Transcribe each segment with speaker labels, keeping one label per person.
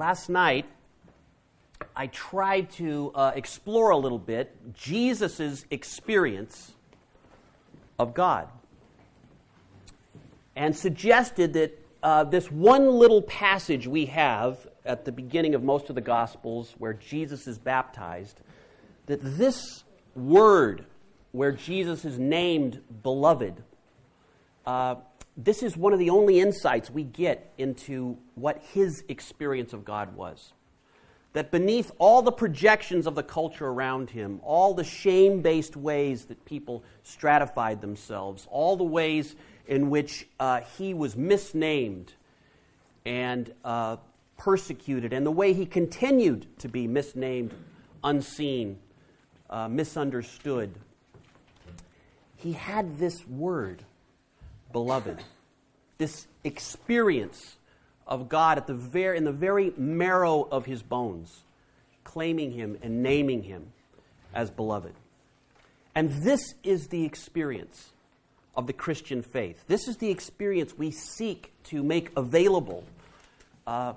Speaker 1: last night I tried to uh, explore a little bit Jesus' experience of God and suggested that uh, this one little passage we have at the beginning of most of the Gospels where Jesus is baptized, that this word where Jesus is named beloved, uh, this is one of the only insights we get into what his experience of God was. That beneath all the projections of the culture around him, all the shame based ways that people stratified themselves, all the ways in which uh, he was misnamed and uh, persecuted, and the way he continued to be misnamed, unseen, uh, misunderstood, he had this word, beloved, this experience of God at the very, in the very marrow of his bones, claiming him and naming him as beloved. And this is the experience of the Christian faith. This is the experience we seek to make available uh,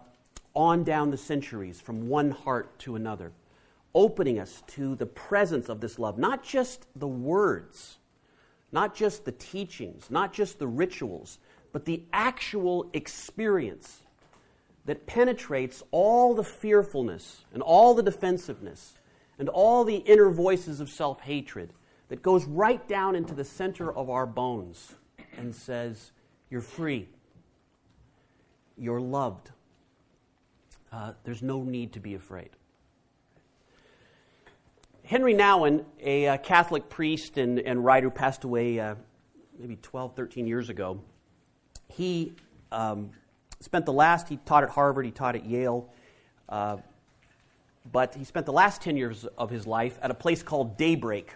Speaker 1: on down the centuries from one heart to another, opening us to the presence of this love, not just the words, not just the teachings, not just the rituals, but the actual experience that penetrates all the fearfulness and all the defensiveness and all the inner voices of self hatred, that goes right down into the center of our bones and says, You're free, you're loved, uh, there's no need to be afraid. Henri Nouwen, a uh, Catholic priest and, and writer who passed away uh, maybe 12, 13 years ago, he um, spent the last, he taught at Harvard, he taught at Yale, uh, but he spent the last 10 years of his life at a place called Daybreak,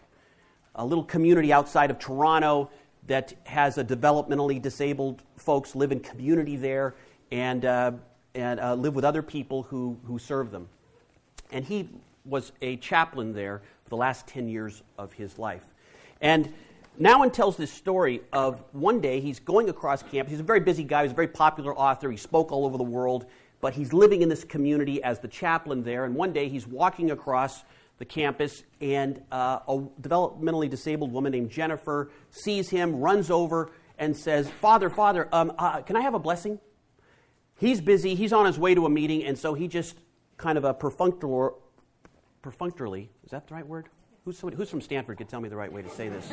Speaker 1: a little community outside of Toronto that has a developmentally disabled folks live in community there and, uh, and uh, live with other people who, who serve them. And he was a chaplain there for the last 10 years of his life. And Nouwen tells this story of one day he's going across campus. He's a very busy guy, he's a very popular author, he spoke all over the world, but he's living in this community as the chaplain there. And one day he's walking across the campus, and uh, a developmentally disabled woman named Jennifer sees him, runs over, and says, Father, Father, um, uh, can I have a blessing? He's busy, he's on his way to a meeting, and so he just kind of a perfunctory, perfunctorily, is that the right word? Who's, somebody, who's from Stanford could tell me the right way to say this?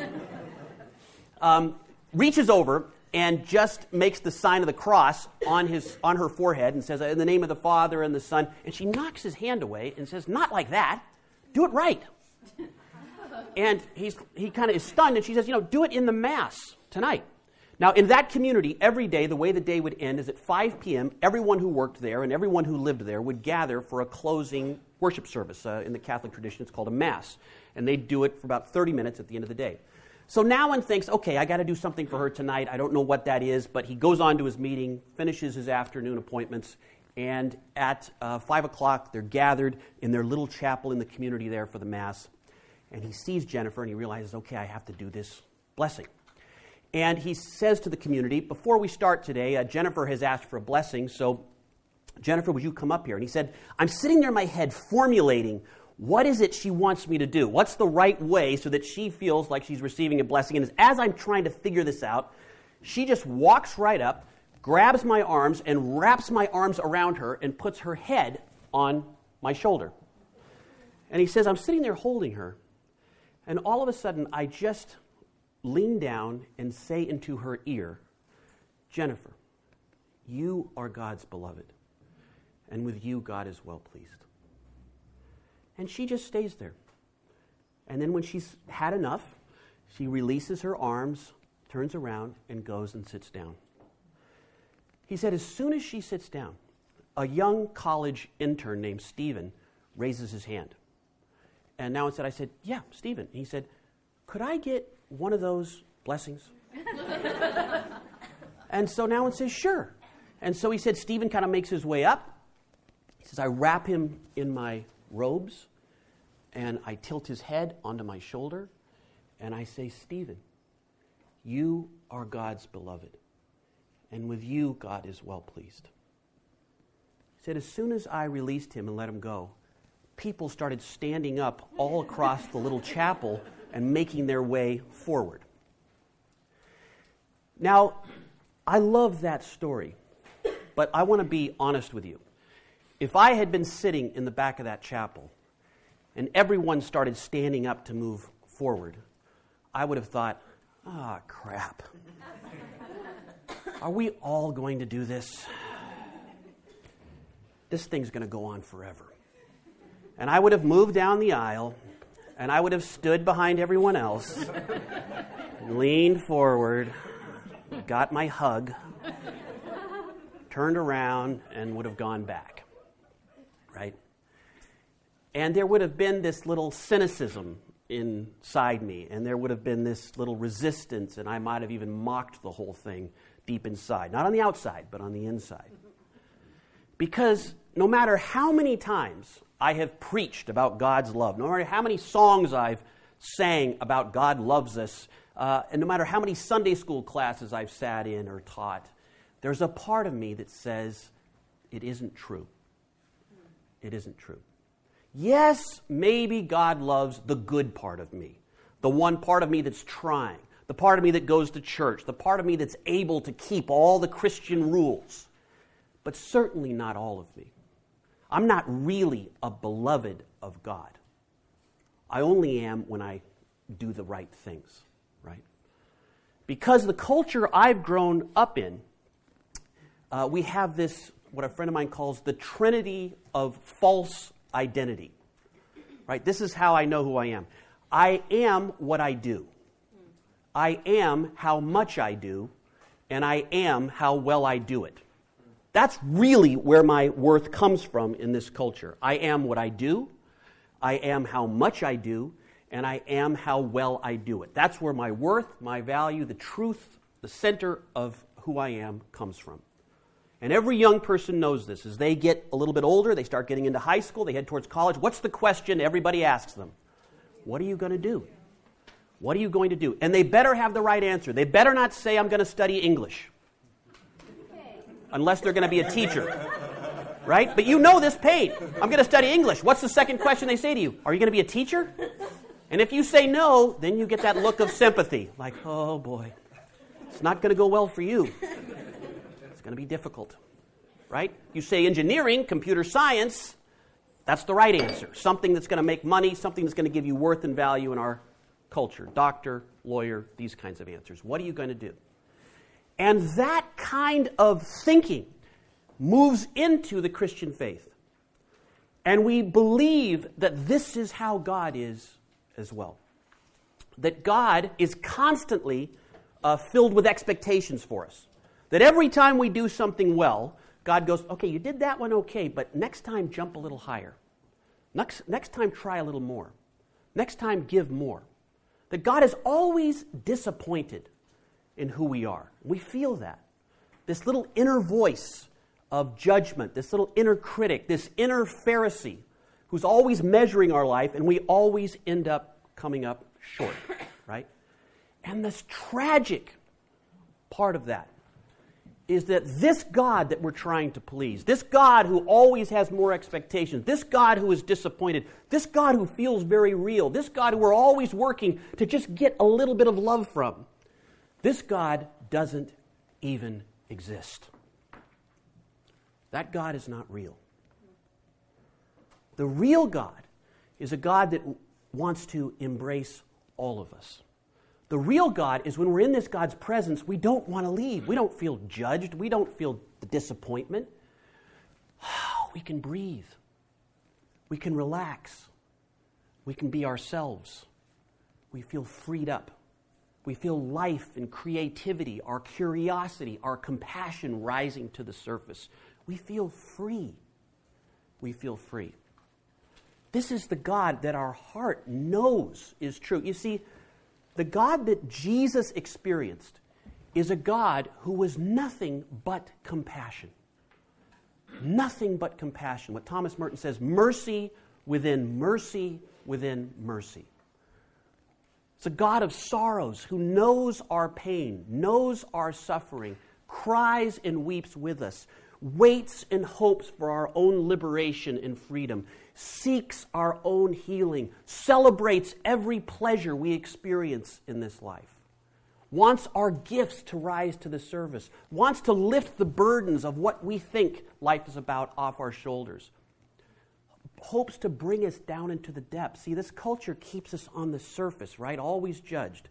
Speaker 1: Um, reaches over and just makes the sign of the cross on, his, on her forehead and says, In the name of the Father and the Son. And she knocks his hand away and says, Not like that. Do it right. and he's, he kind of is stunned, and she says, You know, do it in the Mass tonight. Now, in that community, every day, the way the day would end is at 5 p.m., everyone who worked there and everyone who lived there would gather for a closing worship service. Uh, in the Catholic tradition, it's called a Mass and they'd do it for about 30 minutes at the end of the day. So Nouwen thinks, okay, I got to do something for her tonight. I don't know what that is, but he goes on to his meeting, finishes his afternoon appointments, and at uh, 5 o'clock, they're gathered in their little chapel in the community there for the Mass. And he sees Jennifer and he realizes, okay, I have to do this blessing. And he says to the community, before we start today, uh, Jennifer has asked for a blessing, so Jennifer, would you come up here? And he said, I'm sitting there in my head formulating what is it she wants me to do? What's the right way so that she feels like she's receiving a blessing? And as I'm trying to figure this out, she just walks right up, grabs my arms, and wraps my arms around her and puts her head on my shoulder. And he says, I'm sitting there holding her, and all of a sudden I just lean down and say into her ear, Jennifer, you are God's beloved, and with you God is well pleased. And she just stays there. And then when she's had enough, she releases her arms, turns around, and goes and sits down. He said, as soon as she sits down, a young college intern named Stephen raises his hand. And now instead I said, Yeah, Stephen. he said, Could I get one of those blessings? and so now it says, Sure. And so he said, Stephen kind of makes his way up. He says, I wrap him in my robes, and I tilt his head onto my shoulder, and I say, Stephen, you are God's beloved, and with you, God is well pleased. He said, as soon as I released him and let him go, people started standing up all across the little chapel and making their way forward. Now, I love that story, but I want to be honest with you. If I had been sitting in the back of that chapel and everyone started standing up to move forward, I would have thought, ah, oh, crap. Are we all going to do this? This thing's going to go on forever. And I would have moved down the aisle and I would have stood behind everyone else, leaned forward, got my hug, turned around, and would have gone back. And there would have been this little cynicism inside me, and there would have been this little resistance, and I might have even mocked the whole thing deep inside. Not on the outside, but on the inside. Because no matter how many times I have preached about God's love, no matter how many songs I've sang about God loves us, uh, and no matter how many Sunday school classes I've sat in or taught, there's a part of me that says it isn't true. It isn't true. Yes, maybe God loves the good part of me, the one part of me that's trying, the part of me that goes to church, the part of me that's able to keep all the Christian rules, but certainly not all of me. I'm not really a beloved of God. I only am when I do the right things right? Because the culture I've grown up in, uh, we have this, what a friend of mine calls the trinity of false identity. Right? This is how I know who I am. I am what I do. I am how much I do, and I am how well I do it. That's really where my worth comes from in this culture. I am what I do, I am how much I do, and I am how well I do it. That's where my worth, my value, the truth, the center of who I am comes from. And every young person knows this. As they get a little bit older, they start getting into high school, they head towards college. What's the question everybody asks them? What are you going to do? What are you going to do? And they better have the right answer. They better not say, I'm going to study English. Unless they're going to be a teacher. Right? But you know this pain. I'm going to study English. What's the second question they say to you? Are you going to be a teacher? And if you say no, then you get that look of sympathy like, oh boy, it's not going to go well for you. Going to be difficult, right? You say engineering, computer science, that's the right answer. Something that's going to make money, something that's going to give you worth and value in our culture. Doctor, lawyer, these kinds of answers. What are you going to do? And that kind of thinking moves into the Christian faith. And we believe that this is how God is as well. That God is constantly uh, filled with expectations for us. That every time we do something well, God goes, okay, you did that one okay, but next time jump a little higher. Next, next time try a little more. Next time give more. That God is always disappointed in who we are. We feel that. This little inner voice of judgment, this little inner critic, this inner Pharisee who's always measuring our life, and we always end up coming up short, right? And this tragic part of that is that this God that we're trying to please, this God who always has more expectations, this God who is disappointed, this God who feels very real, this God who we're always working to just get a little bit of love from, this God doesn't even exist. That God is not real. The real God is a God that wants to embrace all of us. The real God is when we're in this God's presence, we don't want to leave. We don't feel judged. We don't feel the disappointment. We can breathe. We can relax. We can be ourselves. We feel freed up. We feel life and creativity, our curiosity, our compassion rising to the surface. We feel free. We feel free. This is the God that our heart knows is true. You see, the God that Jesus experienced is a God who was nothing but compassion. Nothing but compassion. What Thomas Merton says mercy within mercy within mercy. It's a God of sorrows who knows our pain, knows our suffering, cries and weeps with us, waits and hopes for our own liberation and freedom, seeks our own healing, celebrates every pleasure we experience in this life, wants our gifts to rise to the surface, wants to lift the burdens of what we think life is about off our shoulders, hopes to bring us down into the depths. See, this culture keeps us on the surface, right? Always judged.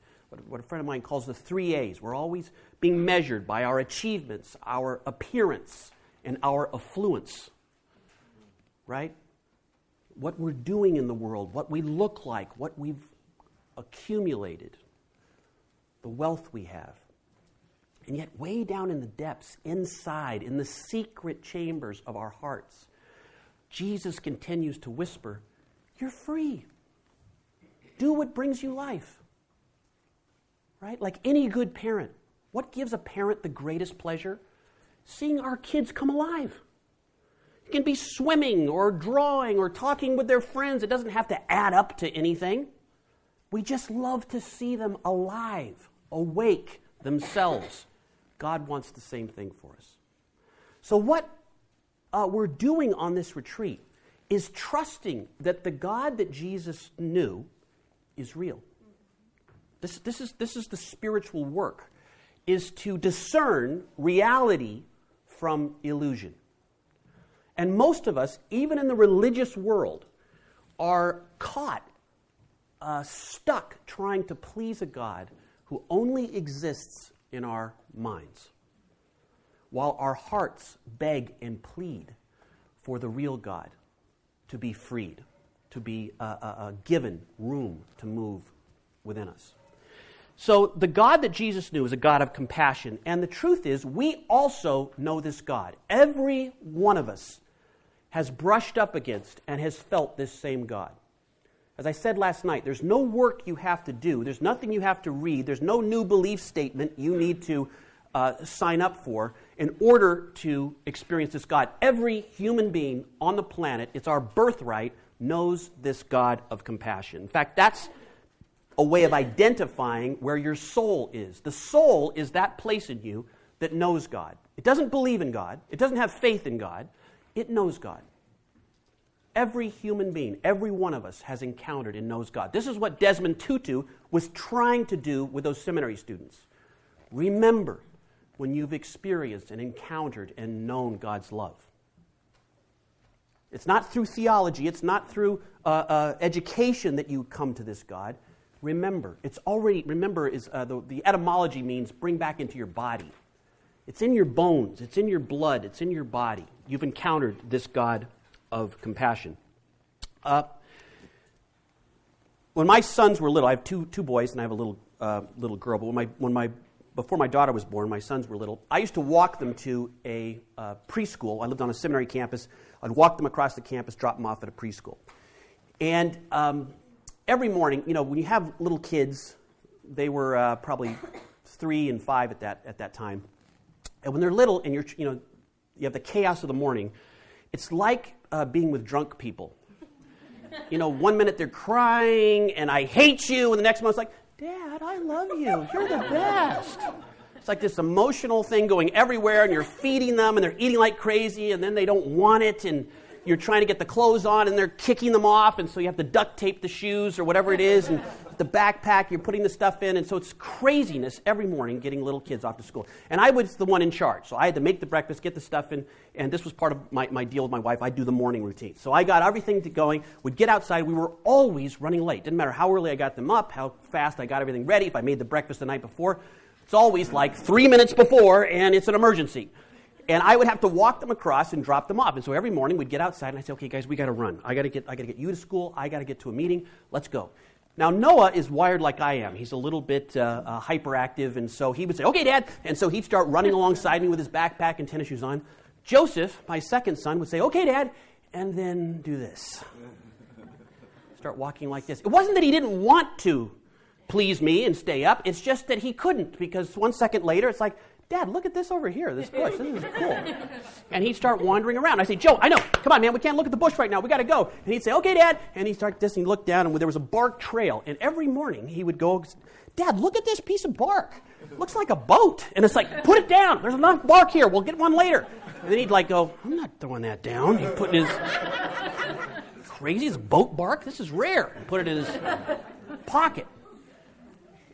Speaker 1: What a friend of mine calls the three A's. We're always being measured by our achievements, our appearance, and our affluence, right? What we're doing in the world, what we look like, what we've accumulated, the wealth we have. And yet, way down in the depths, inside, in the secret chambers of our hearts, Jesus continues to whisper, You're free. Do what brings you life. Right? Like any good parent. What gives a parent the greatest pleasure? Seeing our kids come alive. It can be swimming or drawing or talking with their friends. It doesn't have to add up to anything. We just love to see them alive, awake themselves. God wants the same thing for us. So, what uh, we're doing on this retreat is trusting that the God that Jesus knew is real. This, this, is, this is the spiritual work, is to discern reality from illusion. And most of us, even in the religious world, are caught, uh, stuck trying to please a God who only exists in our minds while our hearts beg and plead for the real God to be freed, to be uh, uh, uh, given room to move within us. So, the God that Jesus knew is a God of compassion. And the truth is, we also know this God. Every one of us has brushed up against and has felt this same God. As I said last night, there's no work you have to do, there's nothing you have to read, there's no new belief statement you need to uh, sign up for in order to experience this God. Every human being on the planet, it's our birthright, knows this God of compassion. In fact, that's a way of identifying where your soul is. The soul is that place in you that knows God. It doesn't believe in God, it doesn't have faith in God, it knows God. Every human being, every one of us has encountered and knows God. This is what Desmond Tutu was trying to do with those seminary students. Remember, when you've experienced and encountered and known God's love. It's not through theology, it's not through uh, uh, education that you come to this God. Remember, it's already, remember, is, uh, the, the etymology means bring back into your body. It's in your bones, it's in your blood, it's in your body. You've encountered this God of compassion. Uh, when my sons were little, I have two, two boys and I have a little, uh, little girl, but when my, when my before my daughter was born, my sons were little, I used to walk them to a uh, preschool. I lived on a seminary campus. I'd walk them across the campus, drop them off at a preschool. And um, every morning, you know, when you have little kids, they were uh, probably three and five at that, at that time. And when they're little and you're, you know, you have the chaos of the morning, it's like uh, being with drunk people. You know, one minute they're crying and I hate you, and the next month it's like, Dad, I love you. You're the best. It's like this emotional thing going everywhere, and you're feeding them, and they're eating like crazy, and then they don't want it, and you're trying to get the clothes on, and they're kicking them off, and so you have to duct tape the shoes or whatever it is, and the backpack, you're putting the stuff in, and so it's craziness every morning getting little kids off to school. And I was the one in charge, so I had to make the breakfast, get the stuff in, and this was part of my, my deal with my wife. I'd do the morning routine. So I got everything going, would get outside. We were always running late. Didn't matter how early I got them up, how fast I got everything ready, if I made the breakfast the night before. It's always like three minutes before, and it's an emergency. And I would have to walk them across and drop them off. And so every morning we'd get outside and I'd say, okay, guys, we got to run. I got to get, I got to get you to school. I got to get to a meeting. Let's go. Now, Noah is wired like I am. He's a little bit uh, uh, hyperactive, and so he would say, Okay, Dad. And so he'd start running alongside me with his backpack and tennis shoes on. Joseph, my second son, would say, Okay, Dad, and then do this. Start walking like this. It wasn't that he didn't want to please me and stay up, it's just that he couldn't, because one second later, it's like, Dad, look at this over here, this bush. This is cool. And he'd start wandering around. I say, Joe, I know. Come on, man. We can't look at the bush right now. We got to go. And he'd say, okay, Dad. And he'd start this, and he'd look down, and there was a bark trail. And every morning he would go, Dad, look at this piece of bark. Looks like a boat. And it's like, put it down. There's enough bark here. We'll get one later. And then he'd like go, I'm not throwing that down. He'd put in his crazy, his boat bark. This is rare. Put it in his pocket.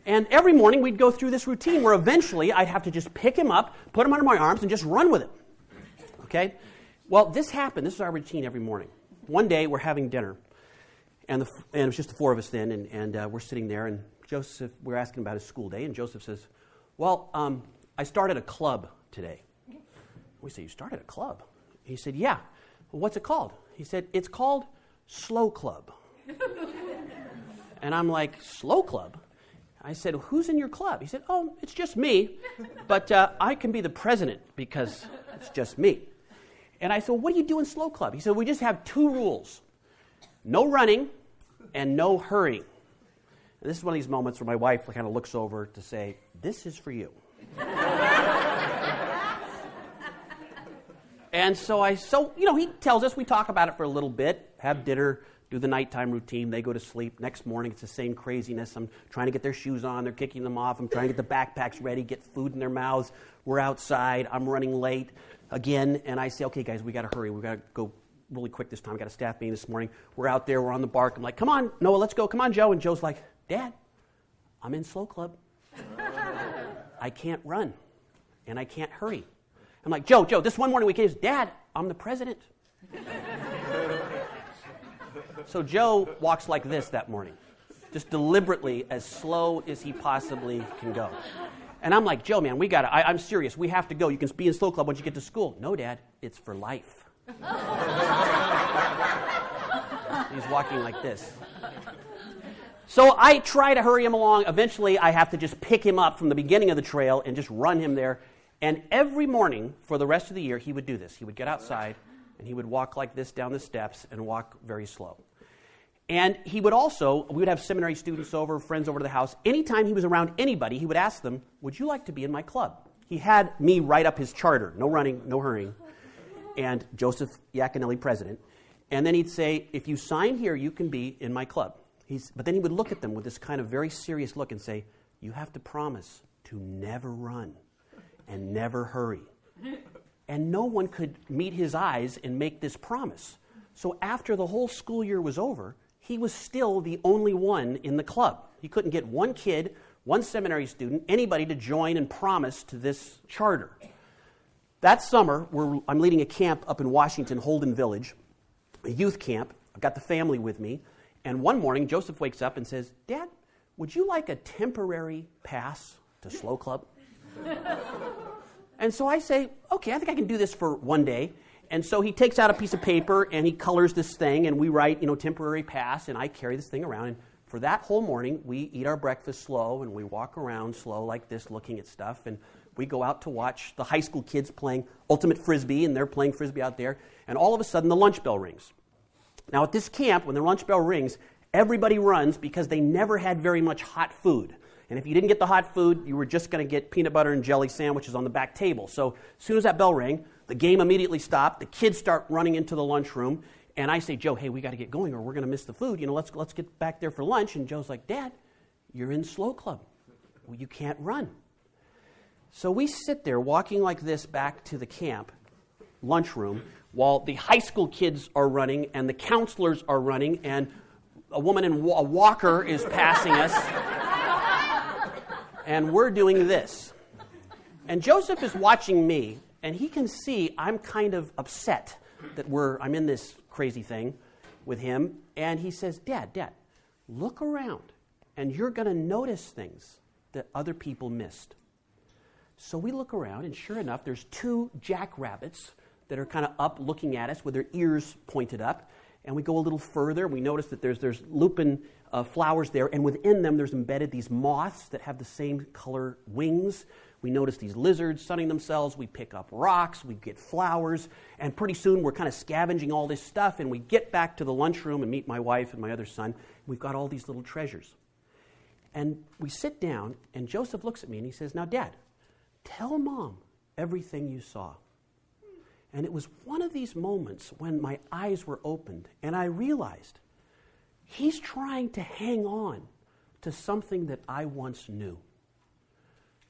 Speaker 1: And every morning we'd go through this routine where eventually I'd have to just pick him up, put him under my arms, and just run with him. Okay? Well, this happened. This is our routine every morning. One day we're having dinner, and, the, and it was just the four of us then, and, and uh, we're sitting there, and Joseph, we're asking about his school day, and Joseph says, Well, um, I started a club today. We say, You started a club? He said, Yeah. Well, what's it called? He said, It's called Slow Club. and I'm like, Slow Club? I said, Who's in your club? He said, Oh, it's just me, but uh, I can be the president because it's just me. And I said, well, What do you do in Slow Club? He said, We just have two rules no running and no hurrying. And this is one of these moments where my wife kind of looks over to say, This is for you. and so I, so, you know, he tells us, we talk about it for a little bit, have dinner, do the nighttime routine. They go to sleep. Next morning, it's the same craziness. I'm trying to get their shoes on. They're kicking them off. I'm trying to get the backpacks ready, get food in their mouths. We're outside. I'm running late again. And I say, okay, guys, we got to hurry. We got to go really quick this time. We got a staff meeting this morning. We're out there. We're on the bark. I'm like, come on, Noah, let's go. Come on, Joe. And Joe's like, Dad, I'm in slow club. I can't run and I can't hurry. I'm like, Joe, Joe, this one morning we came, Dad, I'm the president. So Joe walks like this that morning, just deliberately as slow as he possibly can go. And I'm like, Joe, man, we got to, I'm serious. We have to go. You can be in slow club once you get to school. No, Dad, it's for life. He's walking like this. So I try to hurry him along. Eventually, I have to just pick him up from the beginning of the trail and just run him there. And every morning for the rest of the year, he would do this. He would get outside and he would walk like this down the steps and walk very slow. And he would also, we would have seminary students over, friends over to the house. Anytime he was around anybody, he would ask them, Would you like to be in my club? He had me write up his charter no running, no hurrying, and Joseph Yaconelli, president. And then he'd say, If you sign here, you can be in my club. He's, but then he would look at them with this kind of very serious look and say, You have to promise to never run and never hurry. And no one could meet his eyes and make this promise. So after the whole school year was over, he was still the only one in the club. He couldn't get one kid, one seminary student, anybody to join and promise to this charter. That summer, I'm leading a camp up in Washington, Holden Village, a youth camp. I've got the family with me. And one morning, Joseph wakes up and says, Dad, would you like a temporary pass to Slow Club? And so I say, okay, I think I can do this for one day. And so he takes out a piece of paper and he colors this thing, and we write, you know, temporary pass, and I carry this thing around. And for that whole morning, we eat our breakfast slow and we walk around slow like this, looking at stuff. And we go out to watch the high school kids playing ultimate frisbee, and they're playing frisbee out there. And all of a sudden, the lunch bell rings. Now, at this camp, when the lunch bell rings, everybody runs because they never had very much hot food. And if you didn't get the hot food, you were just going to get peanut butter and jelly sandwiches on the back table. So as soon as that bell rang, the game immediately stopped. The kids start running into the lunchroom. And I say, Joe, hey, we got to get going or we're going to miss the food. You know, let's, let's get back there for lunch. And Joe's like, Dad, you're in slow club. Well, you can't run. So we sit there walking like this back to the camp lunchroom while the high school kids are running and the counselors are running and a woman in a walker is passing us. And we're doing this. And Joseph is watching me and he can see I'm kind of upset that we're, I'm in this crazy thing with him. And he says, Dad, Dad, look around, and you're going to notice things that other people missed. So we look around, and sure enough, there's two jackrabbits that are kind of up looking at us with their ears pointed up. And we go a little further, and we notice that there's, there's lupin uh, flowers there, and within them there's embedded these moths that have the same color wings. We notice these lizards sunning themselves. We pick up rocks. We get flowers. And pretty soon we're kind of scavenging all this stuff. And we get back to the lunchroom and meet my wife and my other son. We've got all these little treasures. And we sit down, and Joseph looks at me and he says, Now, Dad, tell mom everything you saw. And it was one of these moments when my eyes were opened and I realized he's trying to hang on to something that I once knew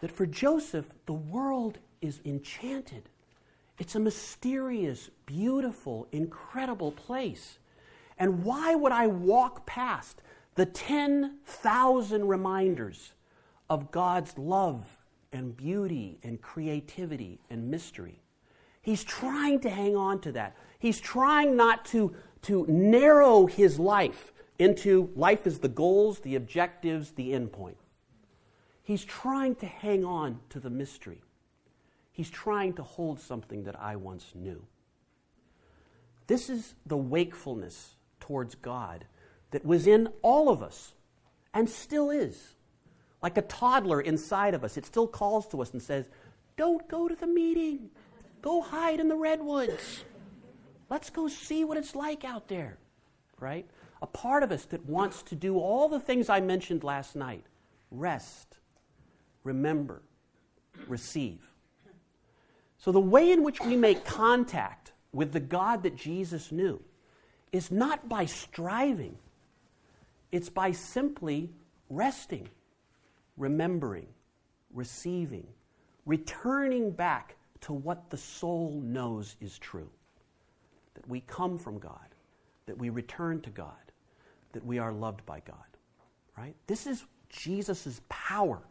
Speaker 1: that for Joseph, the world is enchanted It's a mysterious, beautiful, incredible place. And why would I walk past the 10,000 reminders of God's love and beauty and creativity and mystery? He's trying to hang on to that. He's trying not to, to narrow his life into life is the goals, the objectives, the endpoint. He's trying to hang on to the mystery. He's trying to hold something that I once knew. This is the wakefulness towards God that was in all of us and still is. Like a toddler inside of us, it still calls to us and says, Don't go to the meeting. Go hide in the redwoods. Let's go see what it's like out there, right? A part of us that wants to do all the things I mentioned last night. Rest, remember, receive. So, the way in which we make contact with the God that Jesus knew is not by striving, it's by simply resting, remembering, receiving, returning back to what the soul knows is true. That we come from God, that we return to God, that we are loved by God. Right? This is Jesus' power,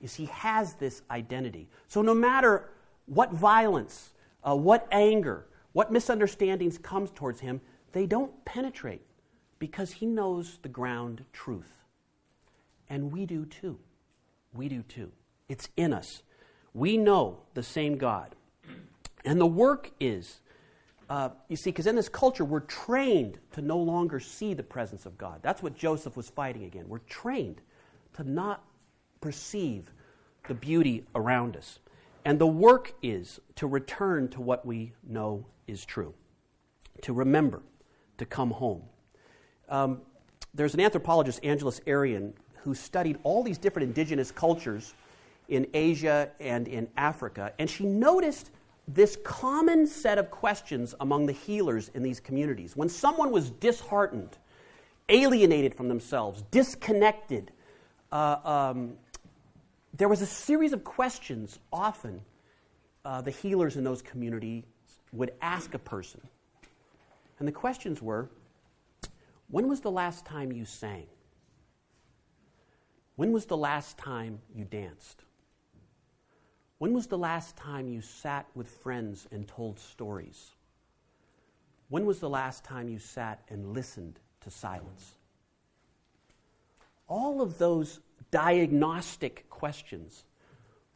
Speaker 1: is he has this identity. So no matter what violence, uh, what anger, what misunderstandings comes towards him, they don't penetrate because he knows the ground truth. And we do too. We do too. It's in us. We know the same God. And the work is, uh, you see, because in this culture, we're trained to no longer see the presence of God. That's what Joseph was fighting again. We're trained to not perceive the beauty around us. And the work is to return to what we know is true, to remember, to come home. Um, there's an anthropologist, Angeles Arrien, who studied all these different indigenous cultures in Asia and in Africa, and she noticed this common set of questions among the healers in these communities. When someone was disheartened, alienated from themselves, disconnected, uh, um, there was a series of questions often uh, the healers in those communities would ask a person. And the questions were When was the last time you sang? When was the last time you danced? When was the last time you sat with friends and told stories? When was the last time you sat and listened to silence? All of those diagnostic questions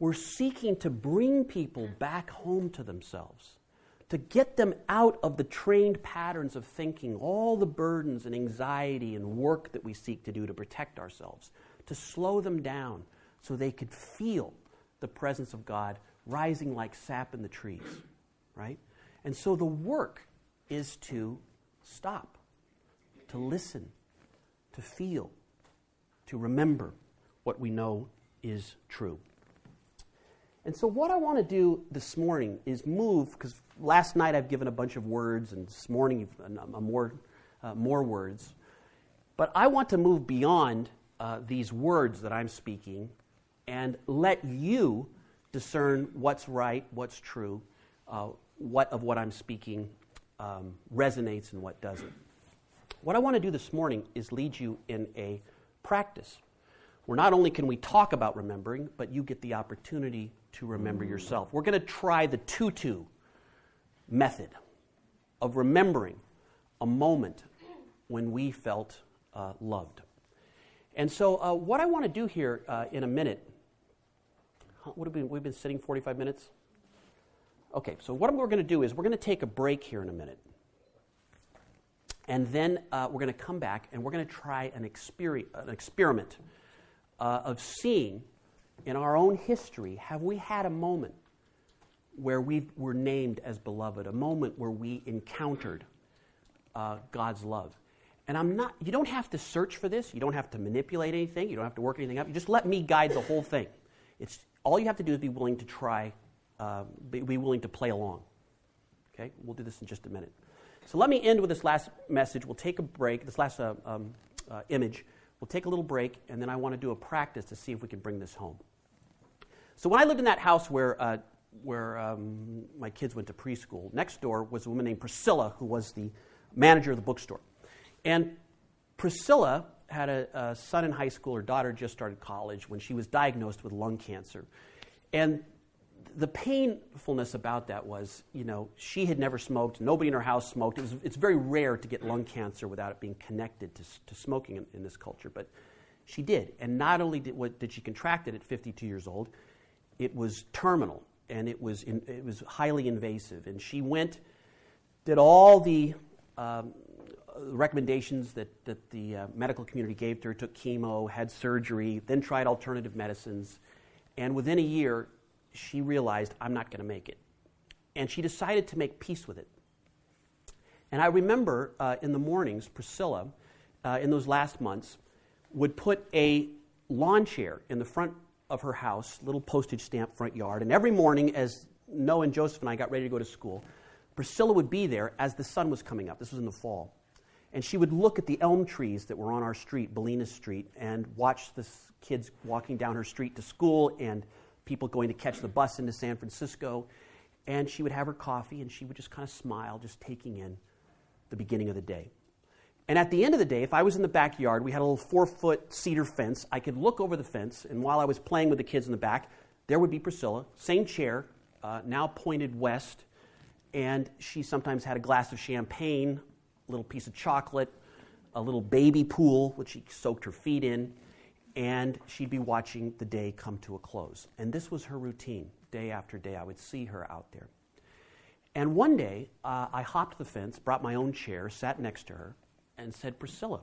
Speaker 1: were seeking to bring people back home to themselves, to get them out of the trained patterns of thinking, all the burdens and anxiety and work that we seek to do to protect ourselves, to slow them down so they could feel the presence of God rising like sap in the trees, right? And so the work is to stop, to listen, to feel, to remember what we know is true. And so, what I want to do this morning is move, because last night I've given a bunch of words, and this morning uh, more, uh, more words. But I want to move beyond uh, these words that I'm speaking and let you discern what's right, what's true, uh, what of what I'm speaking um, resonates and what doesn't. What I want to do this morning is lead you in a practice where not only can we talk about remembering, but you get the opportunity to remember yourself. We're going to try the Tutu method of remembering a moment when we felt uh, loved. And so, uh, what I want to do here uh, in a minute what have we, we've been sitting 45 minutes? Okay, so what we're going to do is we're going to take a break here in a minute. And then uh, we're going to come back and we're going to try an, exper- an experiment uh, of seeing in our own history have we had a moment where we were named as beloved, a moment where we encountered uh, God's love. And I'm not, you don't have to search for this. You don't have to manipulate anything. You don't have to work anything up. You just let me guide the whole thing. It's, all you have to do is be willing to try, uh, be, willing to play along. Okay? We'll do this in just a minute. So let me end with this last message. We'll take a break, this last uh, um, uh, image. We'll take a little break, and then I want to do a practice to see if we can bring this home. So when I lived in that house where uh, where um, my kids went to preschool. Next door was a woman named Priscilla, who was the manager of the bookstore. And Priscilla had a, a son in high school. Her daughter just started college when she was diagnosed with lung cancer. And the painfulness about that was, you know, she had never smoked. Nobody in her house smoked. It was, it's very rare to get lung cancer without it being connected to, to smoking in, in this culture. But she did. And not only did, what, did she contract it at 52 years old, it was terminal and it was, in, it was highly invasive. And she went, did all the um, recommendations that, that the uh, medical community gave to her, took chemo, had surgery, then tried alternative medicines. And within a year, she realized, I'm not going to make it. And she decided to make peace with it. And I remember uh, in the mornings, Priscilla, uh, in those last months, would put a lawn chair in the front of her house, little postage stamp front yard. And every morning, as Noah and Joseph and I got ready to go to school, Priscilla would be there as the sun was coming up. This was in the fall. And she would look at the elm trees that were on our street, Bolinas Street, and watch the kids walking down her street to school and people going to catch the bus into San Francisco. And she would have her coffee and she would just kind of smile, just taking in the beginning of the day. And at the end of the day, if I was in the backyard, we had a little four foot cedar fence. I could look over the fence, and while I was playing with the kids in the back, there would be Priscilla, same chair, uh, now pointed west. And she sometimes had a glass of champagne, little piece of chocolate, a little baby pool, which she soaked her feet in, and she'd be watching the day come to a close. And this was her routine, day after day. I would see her out there. And one day, uh, I hopped the fence, brought my own chair, sat next to her, and said, Priscilla,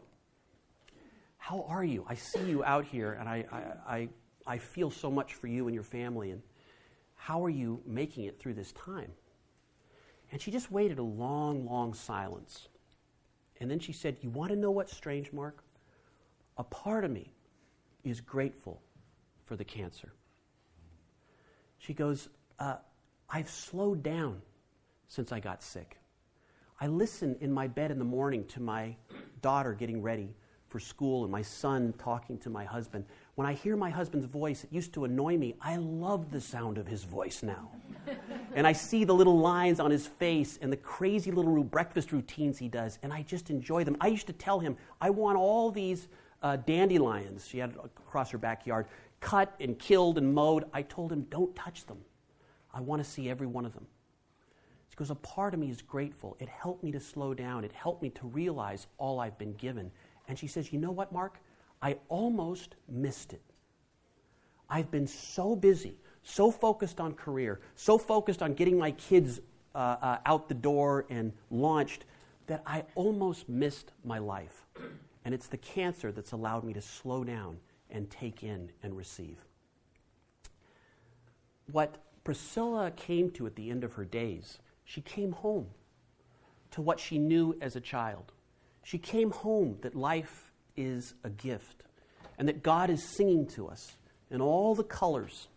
Speaker 1: how are you? I see you out here, and I, I, I, I feel so much for you and your family. And how are you making it through this time? And she just waited a long, long silence. And then she said, You want to know what's strange, Mark? A part of me is grateful for the cancer. She goes, uh, I've slowed down since I got sick. I listen in my bed in the morning to my daughter getting ready for school and my son talking to my husband. When I hear my husband's voice, it used to annoy me. I love the sound of his voice now. And I see the little lines on his face and the crazy little breakfast routines he does, and I just enjoy them. I used to tell him, I want all these uh, dandelions she had across her backyard cut and killed and mowed. I told him, don't touch them. I want to see every one of them. She goes, A part of me is grateful. It helped me to slow down. It helped me to realize all I've been given. And she says, You know what, Mark? I almost missed it. I've been so busy, so focused on career, so focused on getting my kids uh, uh, out the door and launched that I almost missed my life. And it's the cancer that's allowed me to slow down and take in and receive. What Priscilla came to at the end of her days she came home to what she knew as a child. She came home that life is a gift and that God is singing to us in all the colors,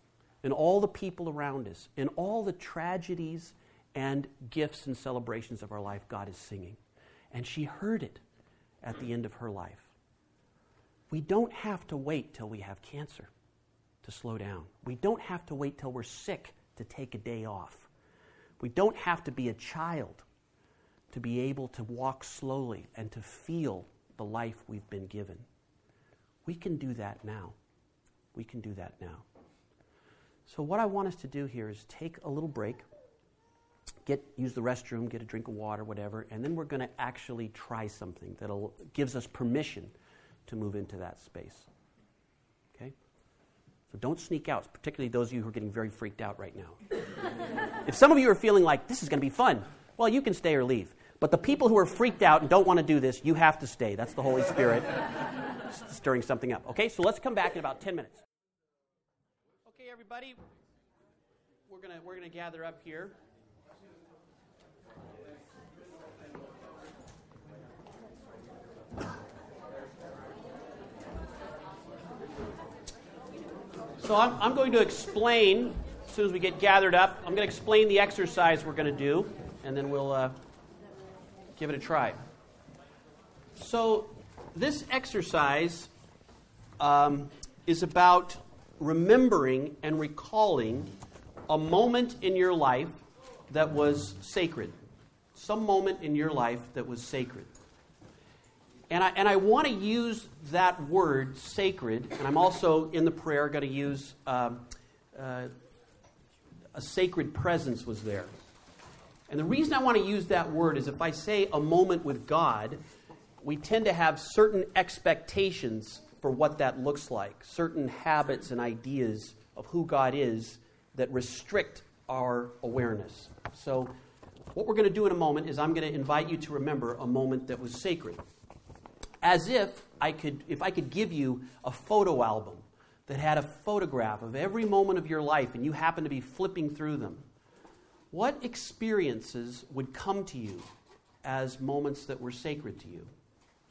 Speaker 1: in all the people around us, in all the tragedies and gifts and celebrations of our life, God is singing. And she heard it at the end of her life. We don't have to wait till we have cancer to slow down. We don't have to wait till we're sick to take a day off. We don't have to be a child to be able to walk slowly and to feel the life we've been given. We can do that now. We can do that now. So, what I want us to do here is take a little break, get, use the restroom, get a drink of water, whatever, and then we're going to actually try something that gives us permission to move into that space. Okay? So don't sneak out, particularly those of you who are getting very freaked out right now. if some of you are feeling like this is going to be fun, well, you can stay or leave. But the people who are freaked out and don't want to do this, you have to stay. That's the Holy Spirit stirring something up. Okay, so let's come back in about 10 minutes. Everybody, we're gonna we're to gather up here. So I'm, I'm going to explain, as soon as we get gathered up, I'm going to explain the exercise we're going to do, and then we'll uh, give it a try. So this exercise um, is about remembering and recalling a moment in your life that was sacred. Some moment in your life that was sacred. And I, and I want to use that word, sacred, and I'm also in the prayer going to use um, uh, a sacred presence was there. And the reason I want to use that word is if I say a moment with God, we tend to have certain expectations for what that looks like, certain habits and ideas of who God is that restrict our awareness. So, what we're going to do in a moment is I'm going to invite you to remember a moment that was sacred. As if I could, if I could give you a photo album that had a photograph of every moment of your life and you happen to be flipping through them, what experiences would come to you as moments that were sacred to you?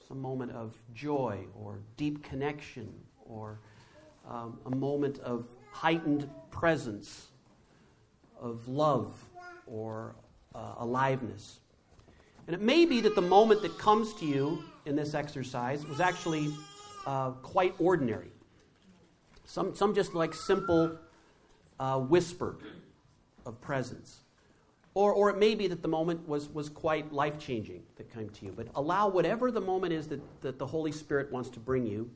Speaker 1: Some moment of joy or deep connection or um, a moment of heightened presence, of love or uh, aliveness. And it may be that the moment that comes to you in this exercise was actually uh, quite ordinary. Some, some just like simple uh, whisper of presence. Or, or it may be that the moment was, was quite life changing that came to you. But allow whatever the moment is that, that the Holy Spirit wants to bring you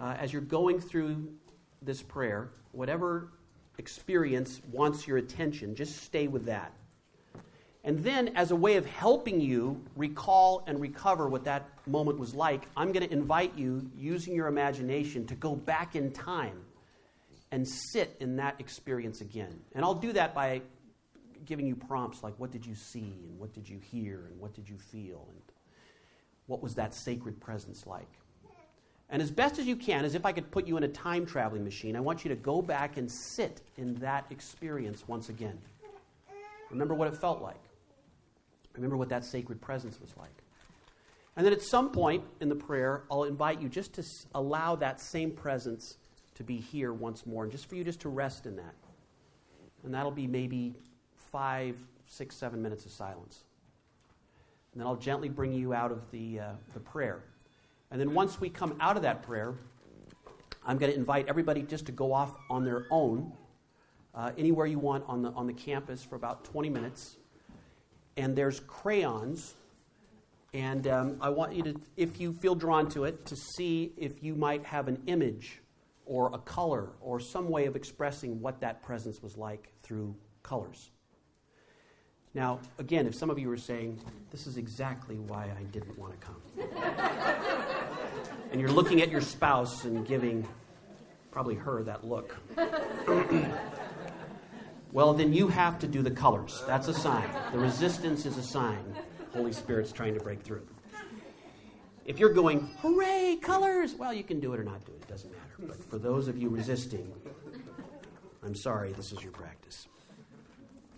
Speaker 1: uh, as you're going through this prayer, whatever experience wants your attention, just stay with that. And then, as a way of helping you recall and recover what that moment was like, I'm going to invite you, using your imagination, to go back in time and sit in that experience again. And I'll do that by giving you prompts like, what did you see, and what did you hear, and what did you feel, and what was that sacred presence like? And as best as you can, as if I could put you in a time traveling machine, I want you to go back and sit in that experience once again. Remember what it felt like. Remember what that sacred presence was like. And then at some point in the prayer, I'll invite you just to allow that same presence to be here once more, and just for you just to rest in that. And that'll be maybe five, six, seven minutes of silence. And then I'll gently bring you out of the, uh, the prayer. And then once we come out of that prayer, I'm going to invite everybody just to go off on their own, uh, anywhere you want on the, on the campus for about 20 minutes and there's crayons. And um, I want you to, if you feel drawn to it, to see if you might have an image or a color or some way of expressing what that presence was like through colors. Now, again, if some of you are saying, this is exactly why I didn't want to come, and you're looking at your spouse and giving probably her that look. Well, then you have to do the colors. That's a sign. The resistance is a sign. Holy Spirit's trying to break through. If you're going, hooray, colors, well, you can do it or not do it. It doesn't matter. But for those of you resisting, I'm sorry, this is your practice.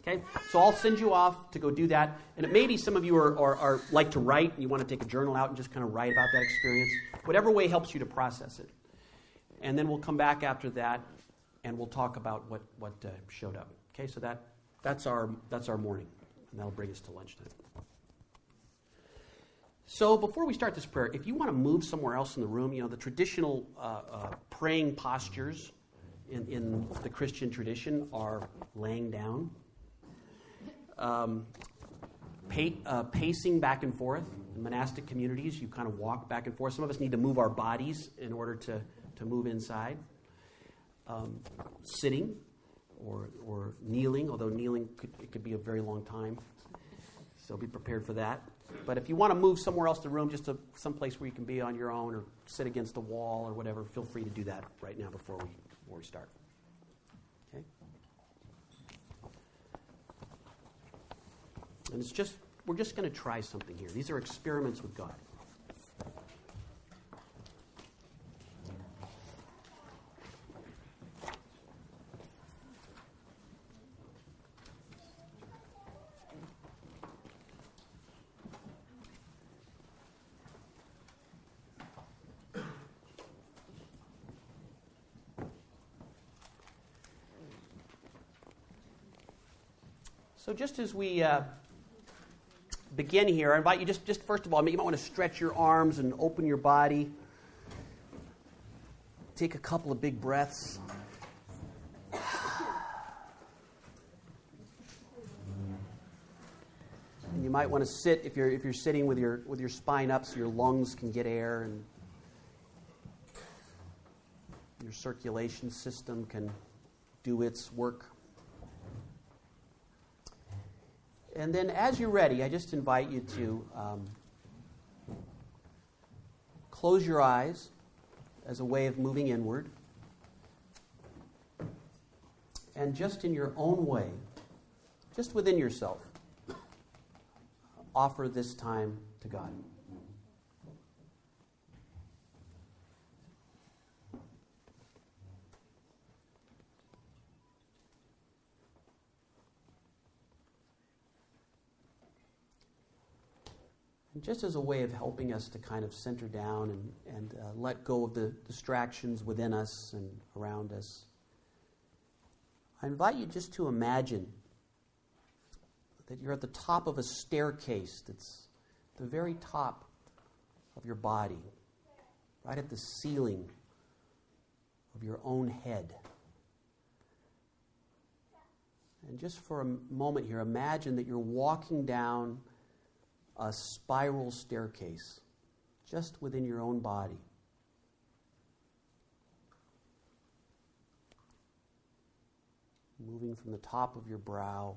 Speaker 1: Okay? So I'll send you off to go do that. And maybe some of you are, are, are like to write and you want to take a journal out and just kind of write about that experience. Whatever way helps you to process it. And then we'll come back after that and we'll talk about what, what uh, showed up. Okay, so that, that's, our, that's our morning, and that'll bring us to lunchtime. So before we start this prayer, if you want to move somewhere else in the room, you know, the traditional uh, uh, praying postures in, in the Christian tradition are laying down, um, uh, pacing back and forth. In monastic communities, you kind of walk back and forth. Some of us need to move our bodies in order to, to move inside. Um, sitting, or, or kneeling, although kneeling could, it could be a very long time. So be prepared for that. But if you want to move somewhere else in the room, just to some place where you can be on your own or sit against a wall or whatever, feel free to do that right now before we, before we start. And it's just, we're just going to try something here. These are experiments with God. So, just as we uh, begin here, I invite you just, just first of all, you might want to stretch your arms and open your body. Take a couple of big breaths. And you might want to sit if you're if you're sitting with your with your spine up so your lungs can get air and your circulation system can do its work And then, as you're ready, I just invite you to um, close your eyes as a way of moving inward. And just in your own way, just within yourself, offer this time to God. And just as a way of helping us to kind of center down and, and uh, let go of the distractions within us and around us, I invite you just to imagine that you're at the top of a staircase that's the very top of your body, right at the ceiling of your own head. And just for a moment here, imagine that you're walking down a spiral staircase just within your own body. Moving from the top of your brow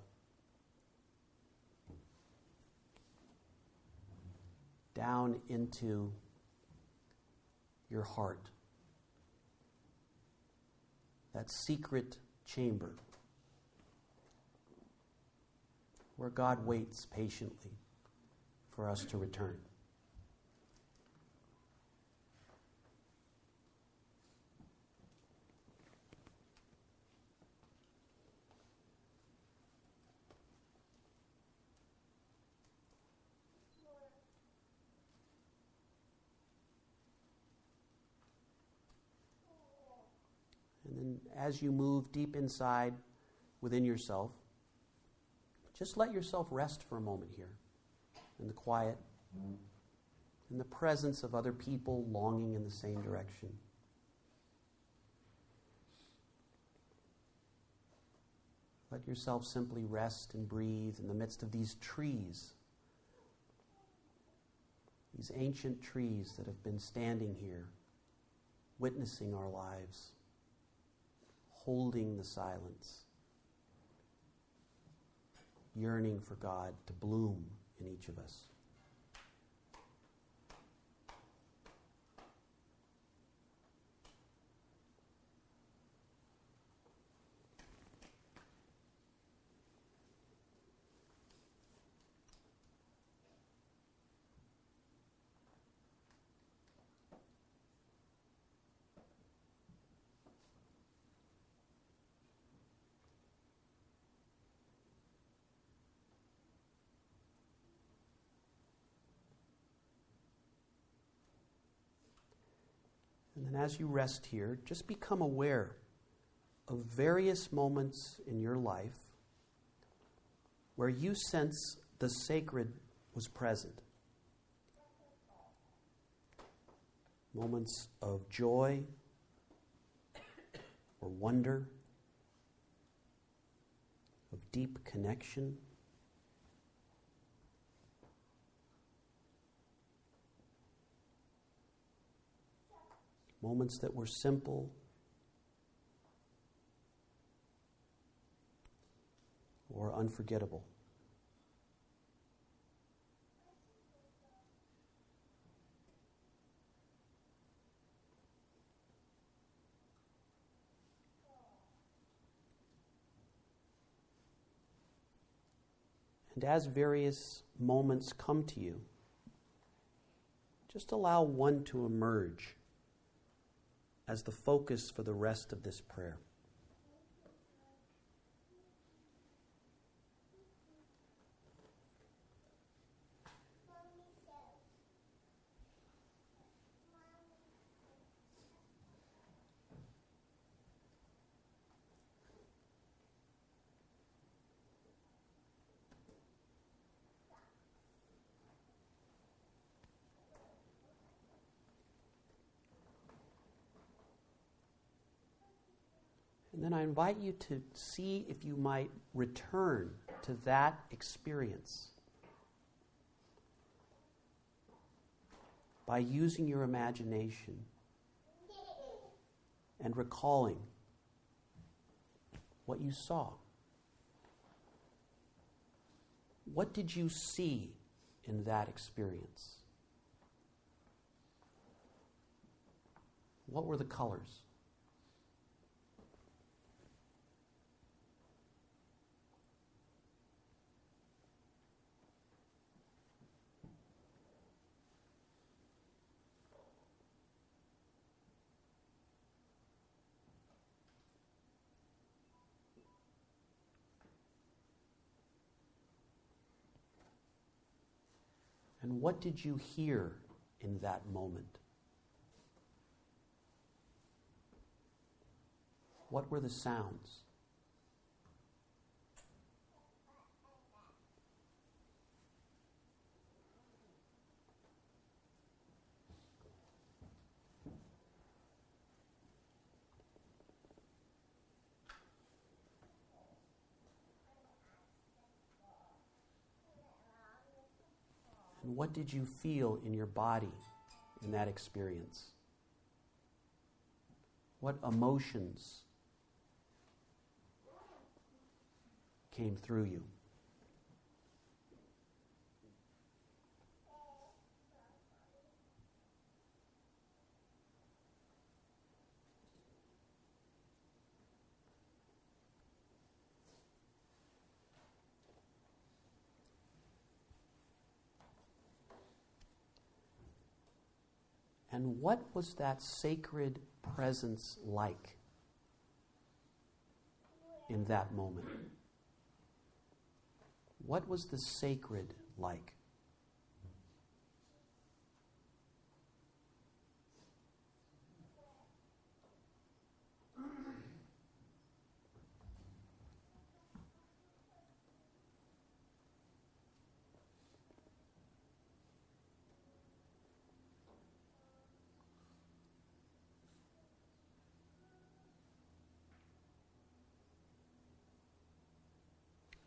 Speaker 1: down into your heart. That secret chamber where God waits patiently for us to return. And then as you move deep inside within yourself, just let yourself rest for a moment here in the quiet, in the presence of other people longing in the same direction. Let yourself simply rest and breathe in the midst of these trees, these ancient trees that have been standing here, witnessing our lives, holding the silence, yearning for God to bloom in each of us. As you rest here, just become aware of various moments in your life where you sense the sacred was present. Moments of joy or wonder, of deep connection. Moments that were simple or unforgettable. And as various moments come to you, just allow one to emerge as the focus for the rest of this prayer. then I invite you to see if you might return to that experience by using your imagination and recalling what you saw. What did you see in that experience? What were the colors? And what did you hear in that moment? What were the sounds? And what did you feel in your body in that experience? What emotions came through you? And what was that sacred presence like in that moment? What was the sacred like?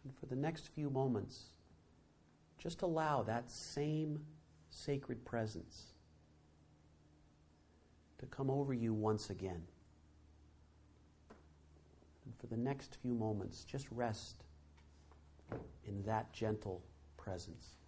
Speaker 1: And for the next few moments, just allow that same sacred presence to come over you once again. And for the next few moments, just rest in that gentle presence.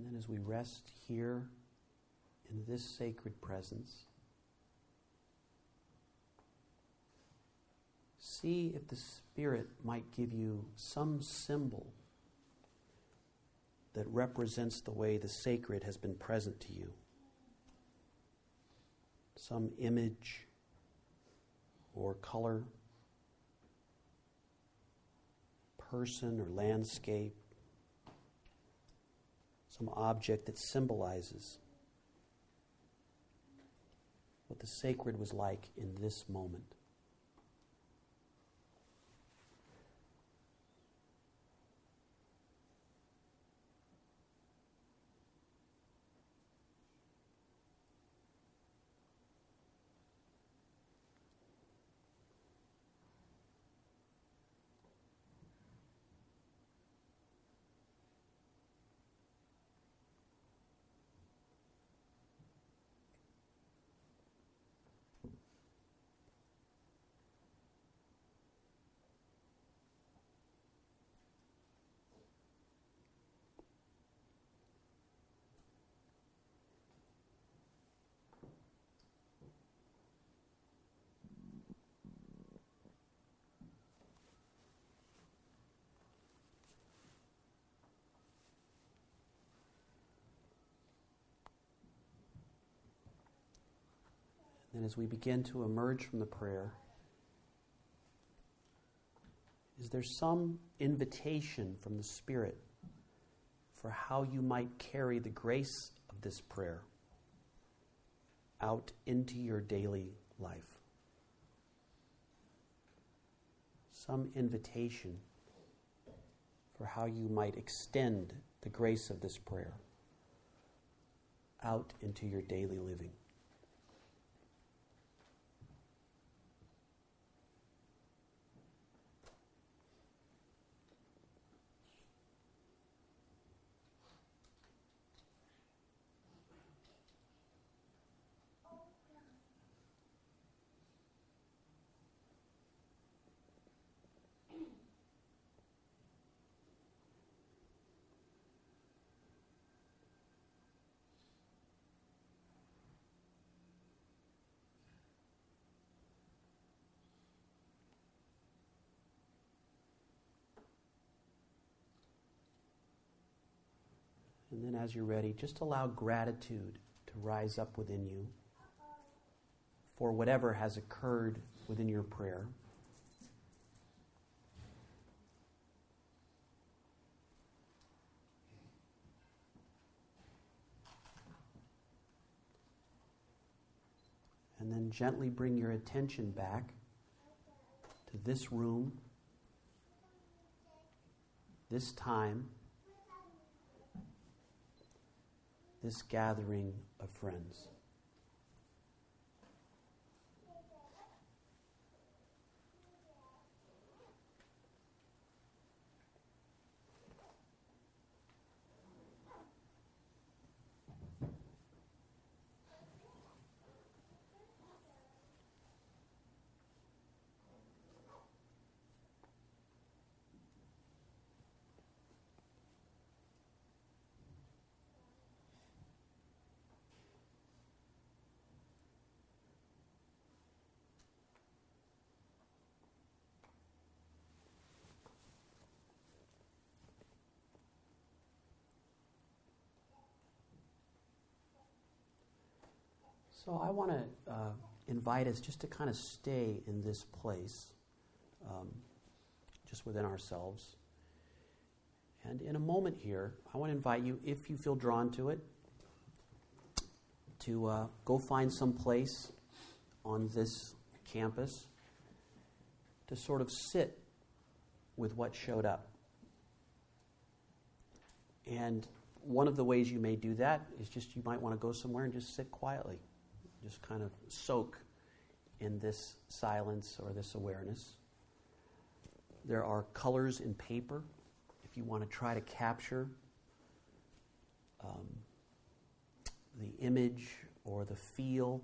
Speaker 1: And then as we rest here in this sacred presence, see if the Spirit might give you some symbol that represents the way the sacred has been present to you. Some image or color, person or landscape, some object that symbolizes what the sacred was like in this moment. And as we begin to emerge from the prayer, is there some invitation from the Spirit for how you might carry the grace of this prayer out into your daily life? Some invitation for how you might extend the grace of this prayer out into your daily living. And then, as you're ready, just allow gratitude to rise up within you for whatever has occurred within your prayer. And then gently bring your attention back to this room, this time this gathering of friends. So I want to uh, invite us just to kind of stay in this place, um, just within ourselves. And in a moment here, I want to invite you, if you feel drawn to it, to uh, go find some place on this campus to sort of sit with what showed up. And one of the ways you may do that is just you might want to go somewhere and just sit quietly just kind of soak in this silence or this awareness. There are colors in paper if you want to try to capture um, the image or the feel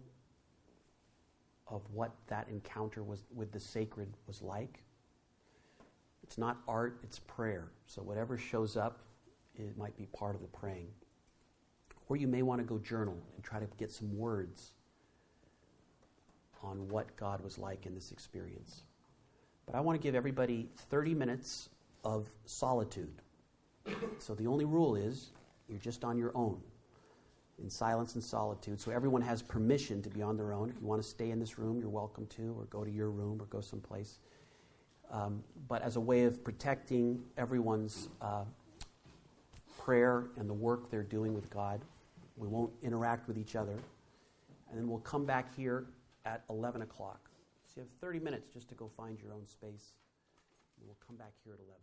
Speaker 1: of what that encounter was with the sacred was like. It's not art, it's prayer. So whatever shows up, it might be part of the praying. Or you may want to go journal and try to get some words on what God was like in this experience. But I want to give everybody 30 minutes of solitude. So the only rule is you're just on your own in silence and solitude. So everyone has permission to be on their own. If you want to stay in this room, you're welcome to, or go to your room, or go someplace. Um, but as a way of protecting everyone's uh, prayer and the work they're doing with God, we won't interact with each other. And then we'll come back here at 11 o'clock. So you have 30 minutes just to go find your own space. And we'll come back here at 11.